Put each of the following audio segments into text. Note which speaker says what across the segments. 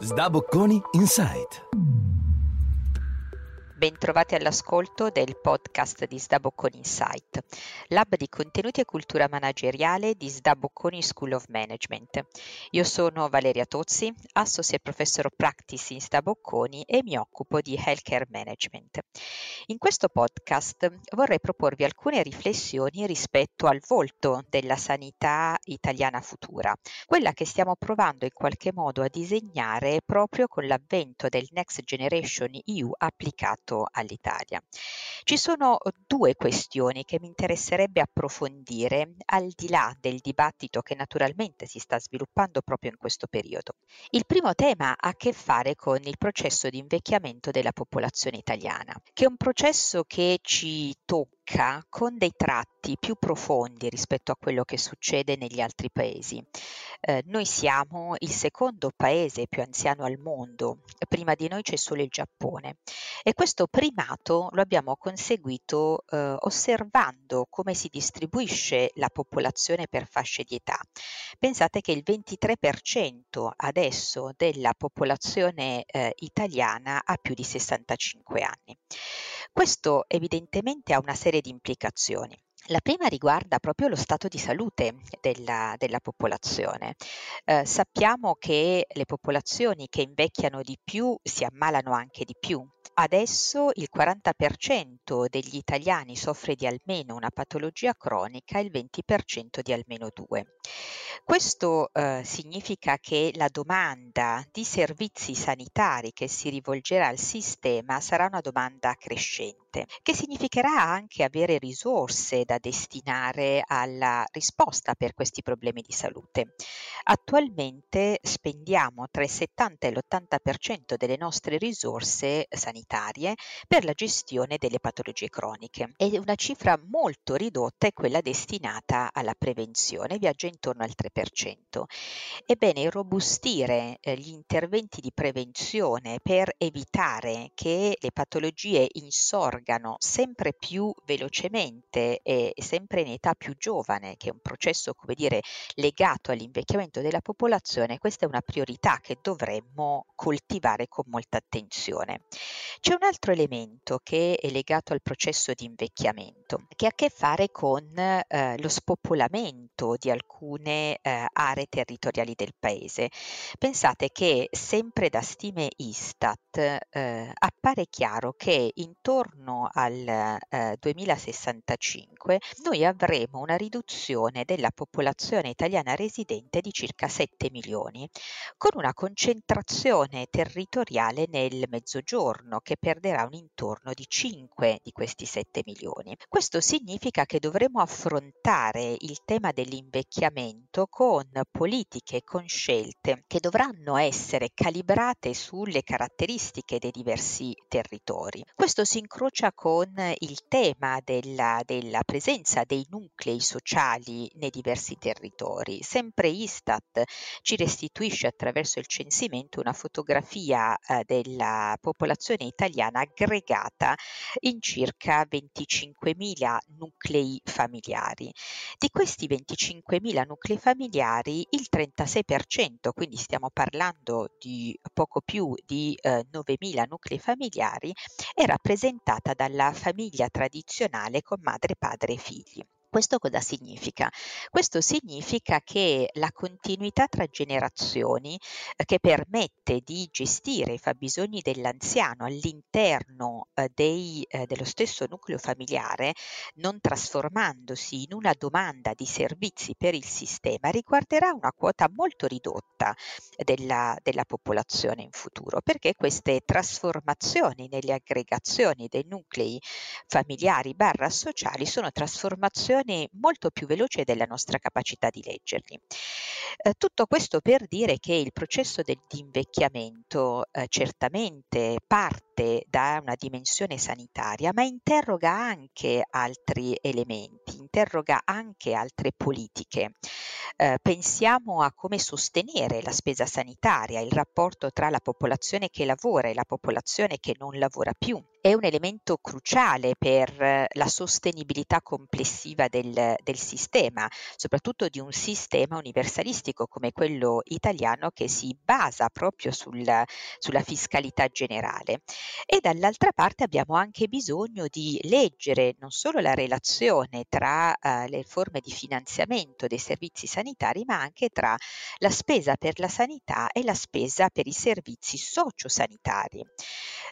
Speaker 1: Sdabocconi Insight.
Speaker 2: Bentrovati all'ascolto del podcast di Sdabocconi Insight, lab di contenuti e cultura manageriale di Sdabocconi School of Management. Io sono Valeria Tozzi, Associate Professor of Practice in Sdabocconi e mi occupo di Healthcare Management. In questo podcast vorrei proporvi alcune riflessioni rispetto al volto della sanità italiana futura, quella che stiamo provando in qualche modo a disegnare proprio con l'avvento del Next Generation EU applicato legato all'Italia. Ci sono due questioni che mi interesserebbe approfondire al di là del dibattito che naturalmente si sta sviluppando proprio in questo periodo. Il primo tema ha a che fare con il processo di invecchiamento della popolazione italiana, che è un processo che ci tocca con dei tratti più profondi rispetto a quello che succede negli altri paesi. Eh, noi siamo il secondo paese più anziano al mondo, prima di noi c'è solo il Giappone e questo primato lo abbiamo conseguito eh, osservando come si distribuisce la popolazione per fasce di età. Pensate che il 23% adesso della popolazione eh, italiana ha più di 65 anni. Questo evidentemente ha una serie di implicazioni. La prima riguarda proprio lo stato di salute della, della popolazione. Eh, sappiamo che le popolazioni che invecchiano di più si ammalano anche di più. Adesso il 40% degli italiani soffre di almeno una patologia cronica e il 20% di almeno due. Questo eh, significa che la domanda di servizi sanitari che si rivolgerà al sistema sarà una domanda crescente, che significherà anche avere risorse da destinare alla risposta per questi problemi di salute. Attualmente spendiamo tra il 70 e l'80% delle nostre risorse sanitarie per la gestione delle patologie croniche e una cifra molto ridotta è quella destinata alla prevenzione, viaggia intorno al 3%. Ebbene, irrobustire eh, gli interventi di prevenzione per evitare che le patologie insorgano sempre più velocemente e sempre in età più giovane, che è un processo, come dire, legato all'invecchiamento della popolazione, questa è una priorità che dovremmo coltivare con molta attenzione. C'è un altro elemento che è legato al processo di invecchiamento, che ha a che fare con eh, lo spopolamento di alcune eh, aree territoriali del paese. Pensate che sempre da stime Istat eh, appare chiaro che intorno al 2065 eh, noi avremo una riduzione della popolazione italiana residente di circa 7 milioni, con una concentrazione territoriale nel mezzogiorno che perderà un intorno di 5 di questi 7 milioni. Questo significa che dovremo affrontare il tema dell'invecchiamento con politiche con scelte che dovranno essere calibrate sulle caratteristiche dei diversi territori. Questo si incrocia con il tema della, della presenza dei nuclei sociali nei diversi territori. Sempre Istat ci restituisce attraverso il censimento una fotografia eh, della popolazione italiana aggregata in circa 25.000 nuclei familiari. Di questi 25.000 nuclei familiari il 36%, quindi stiamo parlando di poco più di eh, 9.000 nuclei familiari, è rappresentata dalla famiglia tradizionale con madre, padre e figli. Questo cosa significa? Questo significa che la continuità tra generazioni eh, che permette di gestire i fabbisogni dell'anziano all'interno eh, dei, eh, dello stesso nucleo familiare, non trasformandosi in una domanda di servizi per il sistema, riguarderà una quota molto ridotta della, della popolazione in futuro, perché queste trasformazioni nelle aggregazioni dei nuclei familiari barra sociali sono trasformazioni evoluzione molto più veloce della nostra capacità di leggerli. Eh, tutto questo per dire che il processo dell'invecchiamento eh, certamente parte da una dimensione sanitaria, ma interroga anche altri elementi, interroga anche altre politiche. Eh, pensiamo a come sostenere la spesa sanitaria, il rapporto tra la popolazione che lavora e la popolazione che non lavora più è un elemento cruciale per la sostenibilità complessiva del, del sistema, soprattutto di un sistema universalistico come quello italiano che si basa proprio sul, sulla fiscalità generale. E dall'altra parte abbiamo anche bisogno di leggere non solo la relazione tra uh, le forme di finanziamento dei servizi sanitari, ma anche tra la spesa per la sanità e la spesa per i servizi sociosanitari.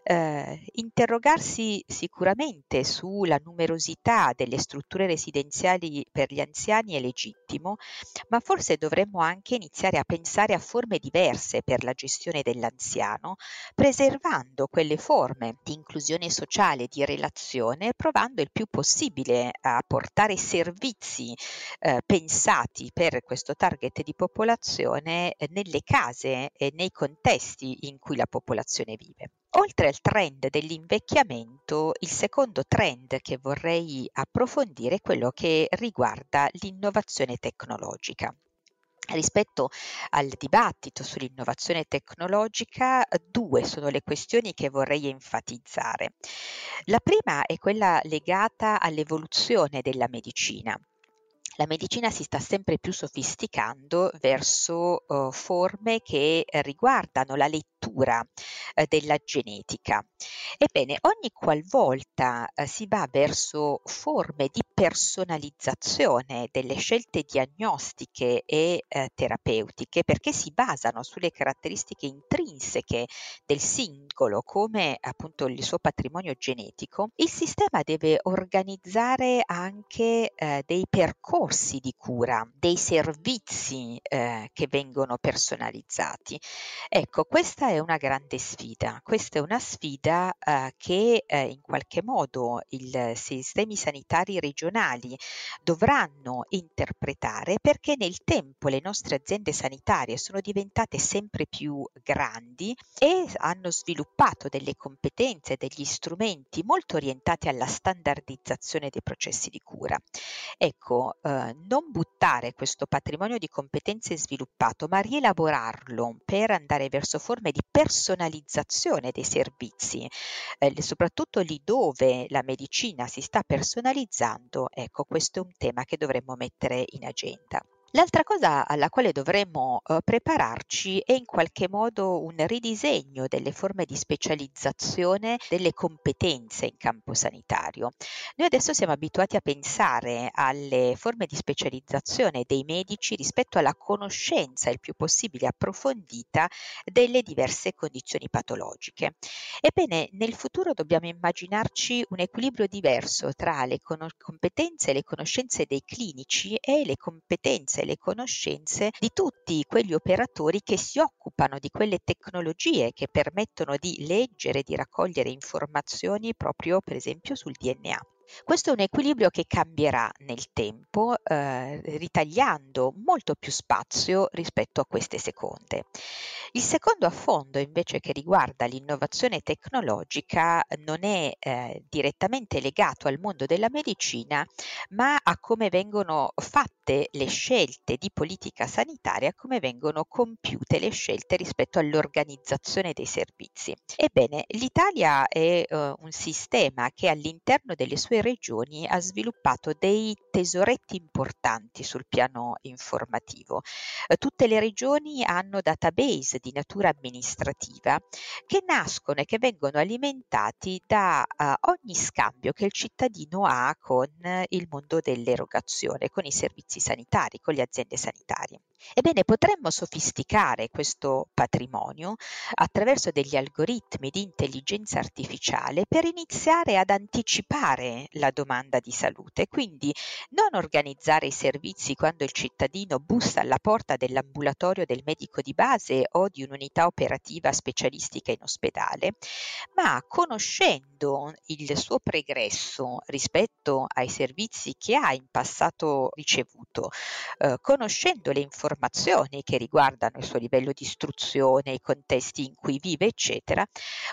Speaker 2: Eh, interrogarsi sicuramente sulla numerosità delle strutture residenziali per gli anziani è legittimo, ma forse dovremmo anche iniziare a pensare a forme diverse per la gestione dell'anziano, preservando quelle forme di inclusione sociale, di relazione, provando il più possibile a portare servizi eh, pensati per questo target di popolazione eh, nelle case e nei contesti in cui la popolazione vive. Oltre al trend dell'invecchiamento, il secondo trend che vorrei approfondire è quello che riguarda l'innovazione tecnologica. Rispetto al dibattito sull'innovazione tecnologica, due sono le questioni che vorrei enfatizzare. La prima è quella legata all'evoluzione della medicina la medicina si sta sempre più sofisticando verso uh, forme che riguardano la lettura uh, della genetica. Ebbene, ogni qualvolta uh, si va verso forme di personalizzazione delle scelte diagnostiche e terapeutiche, perché si basano sulle caratteristiche intrinseche del singolo, come appunto il suo patrimonio genetico, il sistema deve organizzare anche dei percorsi di cura, dei servizi eh, che vengono personalizzati. Ecco, questa è una grande sfida, questa è una sfida eh, che eh, in qualche modo i sistemi sanitari regionali dovranno interpretare perché nel tempo le nostre aziende sanitarie sono diventate sempre più grandi e hanno sviluppato delle competenze, degli strumenti molto orientati alla standardizzazione dei processi di cura. Ecco, eh, non buttare questo patrimonio di competenze sviluppato, ma rielaborarlo per andare verso forme di personalizzazione dei servizi, eh, soprattutto lì dove la medicina si sta personalizzando, ecco questo è un tema che dovremmo mettere in agenda. L'altra cosa alla quale dovremmo uh, prepararci è in qualche modo un ridisegno delle forme di specializzazione delle competenze in campo sanitario. Noi adesso siamo abituati a pensare alle forme di specializzazione dei medici rispetto alla conoscenza il più possibile approfondita delle diverse condizioni patologiche. Ebbene, nel futuro dobbiamo immaginarci un equilibrio diverso tra le con- competenze e le conoscenze dei clinici e le competenze e le conoscenze di tutti quegli operatori che si occupano di quelle tecnologie che permettono di leggere, di raccogliere informazioni proprio per esempio sul DNA. Questo è un equilibrio che cambierà nel tempo, eh, ritagliando molto più spazio rispetto a queste seconde. Il secondo affondo invece che riguarda l'innovazione tecnologica non è eh, direttamente legato al mondo della medicina, ma a come vengono fatte le scelte di politica sanitaria, come vengono compiute le scelte rispetto all'organizzazione dei servizi. Ebbene, l'Italia è eh, un sistema che all'interno delle sue regioni ha sviluppato dei tesoretti importanti sul piano informativo. Eh, tutte le regioni hanno database di natura amministrativa che nascono e che vengono alimentati da uh, ogni scambio che il cittadino ha con il mondo dell'erogazione, con i servizi sanitari, con le aziende sanitarie. Ebbene, potremmo sofisticare questo patrimonio attraverso degli algoritmi di intelligenza artificiale per iniziare ad anticipare la domanda di salute, quindi non organizzare i servizi quando il cittadino bussa alla porta dell'ambulatorio del medico di base o di un'unità operativa specialistica in ospedale, ma conoscendo il suo pregresso rispetto ai servizi che ha in passato ricevuto, eh, conoscendo le informazioni che riguardano il suo livello di istruzione, i contesti in cui vive, eccetera,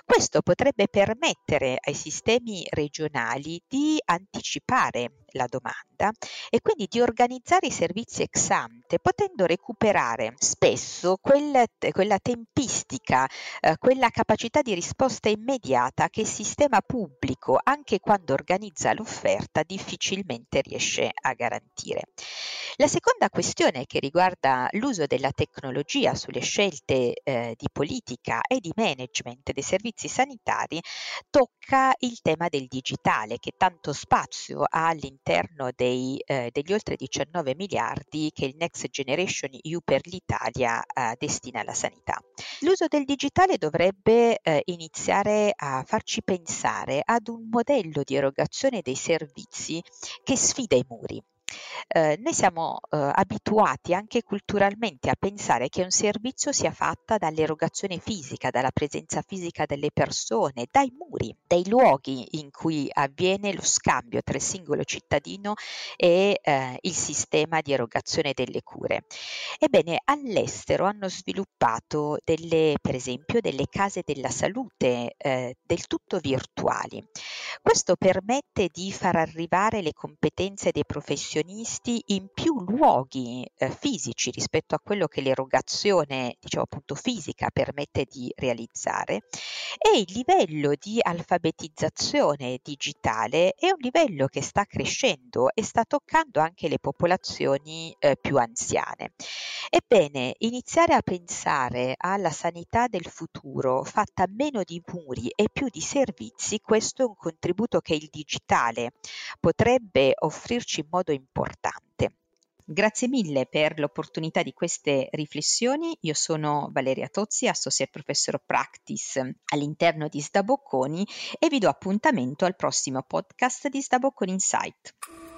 Speaker 2: questo potrebbe permettere ai sistemi regionali di anticipare la domanda e quindi di organizzare i servizi ex ante, potendo recuperare spesso quel, quella tempistica, eh, quella capacità di risposta immediata che il sistema pubblico, anche quando organizza l'offerta, difficilmente riesce a garantire. La seconda questione che riguarda l'uso della tecnologia sulle scelte eh, di politica e di management dei servizi sanitari tocca il tema del digitale che tanto spazio ha all'interno dei, eh, degli oltre 19 miliardi che il Next Generation EU per l'Italia eh, destina alla sanità. L'uso del digitale dovrebbe eh, iniziare a farci pensare ad un modello di erogazione dei servizi che sfida i muri eh, noi siamo eh, abituati anche culturalmente a pensare che un servizio sia fatta dall'erogazione fisica, dalla presenza fisica delle persone, dai muri, dai luoghi in cui avviene lo scambio tra il singolo cittadino e eh, il sistema di erogazione delle cure. Ebbene, all'estero hanno sviluppato delle, per esempio, delle case della salute eh, del tutto virtuali. Questo permette di far arrivare le competenze dei professionisti in più luoghi eh, fisici rispetto a quello che l'erogazione, diciamo appunto fisica, permette di realizzare e il livello di alfabetizzazione digitale è un livello che sta crescendo e sta toccando anche le popolazioni eh, più anziane. Ebbene, iniziare a pensare alla sanità del futuro fatta meno di muri e più di servizi, questo è un contributo che il digitale potrebbe offrirci in modo importante. Grazie mille per l'opportunità di queste riflessioni. Io sono Valeria Tozzi, Associate Professor of Practice all'interno di Sdabocconi e vi do appuntamento al prossimo podcast di Sdabocconi Insight.